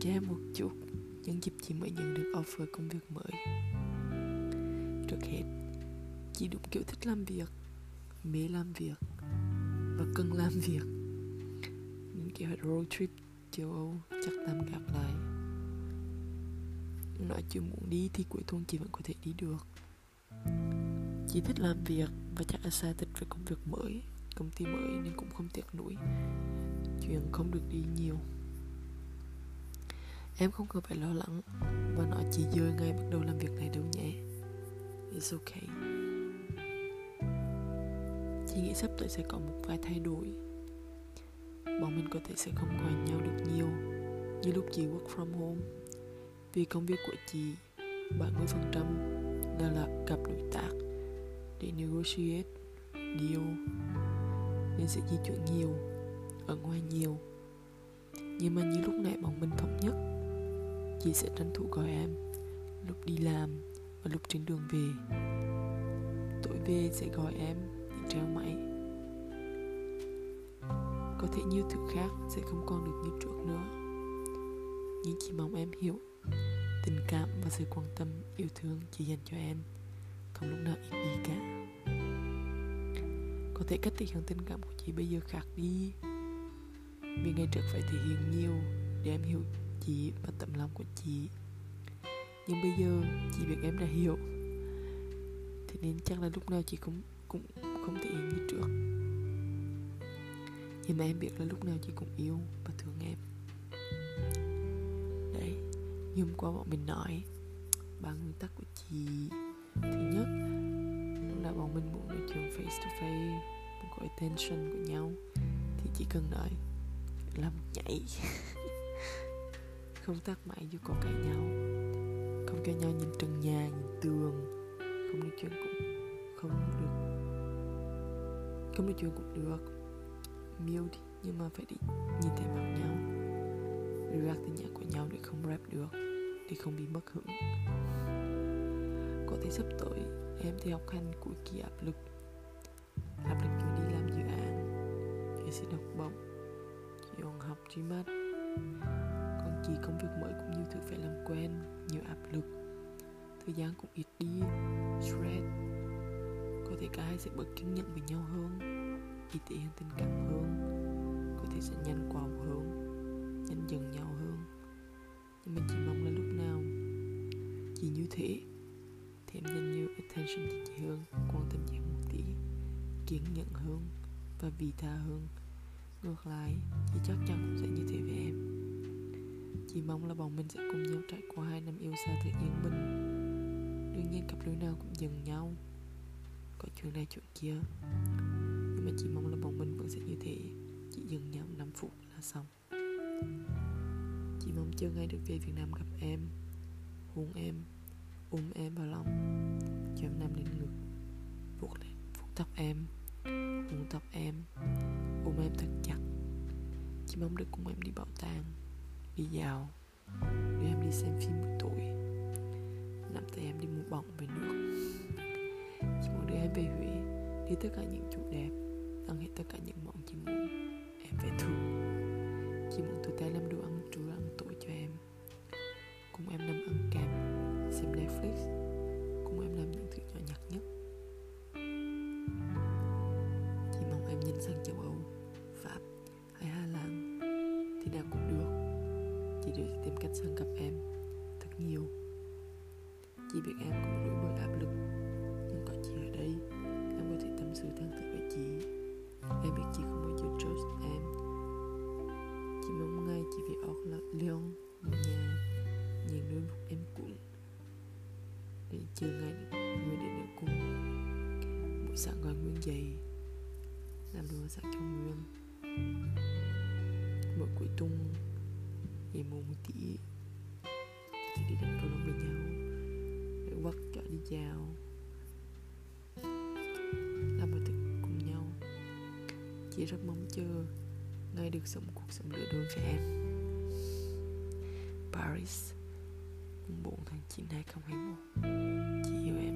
cho em một chút Nhân dịp chị mới nhận được offer công việc mới. Trước hết, Chị đúng kiểu thích làm việc, Mê làm việc, Và cần làm việc. Nên kế hoạch road trip châu Âu chắc tạm gặp lại. Nói chưa muốn đi thì cuối tuần chị vẫn có thể đi được. Chị thích làm việc và chắc excited về công việc mới, Công ty mới nên cũng không tiếc nuối. Chuyện không được đi nhiều. Em không cần phải lo lắng Và nó chỉ dời ngay bắt đầu làm việc này đâu nhé. It's okay. Chị nghĩ sắp tới sẽ có một vài thay đổi. Bọn mình có thể sẽ không quen nhau được nhiều Như lúc chị work from home. Vì công việc của chị 70% là là gặp đối tác Để negotiate Deal. Nên sẽ di chuyển nhiều. Ở ngoài nhiều. Nhưng mà như lúc nãy bọn mình thống nhất, Chị sẽ tranh thủ gọi em, Lúc đi làm Và lúc trên đường về. Tối về sẽ gọi em Để treo máy. Có thể nhiều thứ khác Sẽ không còn được như trước nữa. Nhưng chỉ mong em hiểu, Tình cảm và sự quan tâm, Yêu thương chị dành cho em, Không lúc nào ít đi cả. Có thể cách thể hiện tình cảm của chị bây giờ khác đi. Vì ngày trước phải thể hiện nhiều Để em hiểu chị và tấm lòng của chị. Nhưng bây giờ chị biết em đã hiểu. Thế nên chắc là lúc nào chị cũng cũng không thể như trước. Nhưng mà em biết là lúc nào chị cũng yêu và thương em. Đấy, như hôm qua bọn mình nói, ba nguyên tắc của chị. Thứ nhất là bọn mình muốn nói chuyện face to face, muốn có attention của nhau, thì chỉ cần nói làm nhảy. Không tắt máy dù có cãi nhau. Không cho nhau nhìn trần nhà, nhìn tường. Không nói chuyện cũng không được. Không nói chuyện cũng được. Miêu đi nhưng mà phải đi nhìn thấy mặt nhau. React tới nhạc của nhau để không rap được, để không bị mất hứng. Có thể sắp tới, em thì học hành cuối kỳ áp lực. Áp lực kiểu đi làm dự án. Chuyện sẽ học bổng dọn học GMAT chỉ công việc mới cũng nhiều thứ phải làm quen, nhiều áp lực. Thời gian cũng ít đi, stress. Có thể cả hai sẽ bớt kiên nhẫn với nhau hơn ít thể hiện tình cảm hơn. Có thể sẽ nhanh qua hơn, nhanh dần nhau hơn. Nhưng mà chỉ mong là lúc nào chị như thế thì em dành nhiều attention cho chị hơn, quan tâm chị một tí, kiên nhẫn hơn và vì tha hơn ngược lại chị chắc chắn cũng sẽ như thế với em. Chị mong là bọn mình sẽ cùng nhau trải qua hai năm yêu xa thật yên bình Đương nhiên cặp đôi nào cũng dần nhau. Có chuyện này chuyện kia. Nhưng mà chị mong là bọn mình vẫn sẽ như thế. Chỉ dừng nhau 5 phút là xong. Chị mong chưa ngay được về Việt Nam gặp em Hôn em, Ôm em vào lòng, Cho em nằm lên ngực, Vuốt lên Vuốt tóc em Hôn tóc em. Ôm em thật chặt. Chỉ mong được cùng em đi bảo tàng, đi dạo, đưa em đi xem phim buổi tối nắm tay em đi mua bỏng về nước. Chỉ muốn đưa em về huế, đi tất cả những chỗ đẹp, ăn hết tất cả những món chỉ muốn em về thương chỉ muốn tụi ta làm đồ ăn chỉ tìm cách sang gặp em thật nhiều. Chị biết em cũng một nỗi áp lực, Nhưng có chị ở đây, Em có thể tâm sự thân thiết với chị. Em biết chị không bao giờ trust em. Chị mong ngay chị về óc là Leon nhà Nhìn đôi mắt em cũng Để chờ ngày người để được cùng. Buổi sáng gọi Nguyên dậy, Làm đồ sáng cho Nguyên. Mỗi cuối tuần thì mua một tí. Thì đi đánh cầu lông với nhau. Rồi quất cho đi chào. Làm một thứ cùng nhau. Chị rất mong chờ. Ngày được sống cuộc sống lửa đôi với em. Paris 4 tháng 9 2021 chị yêu em.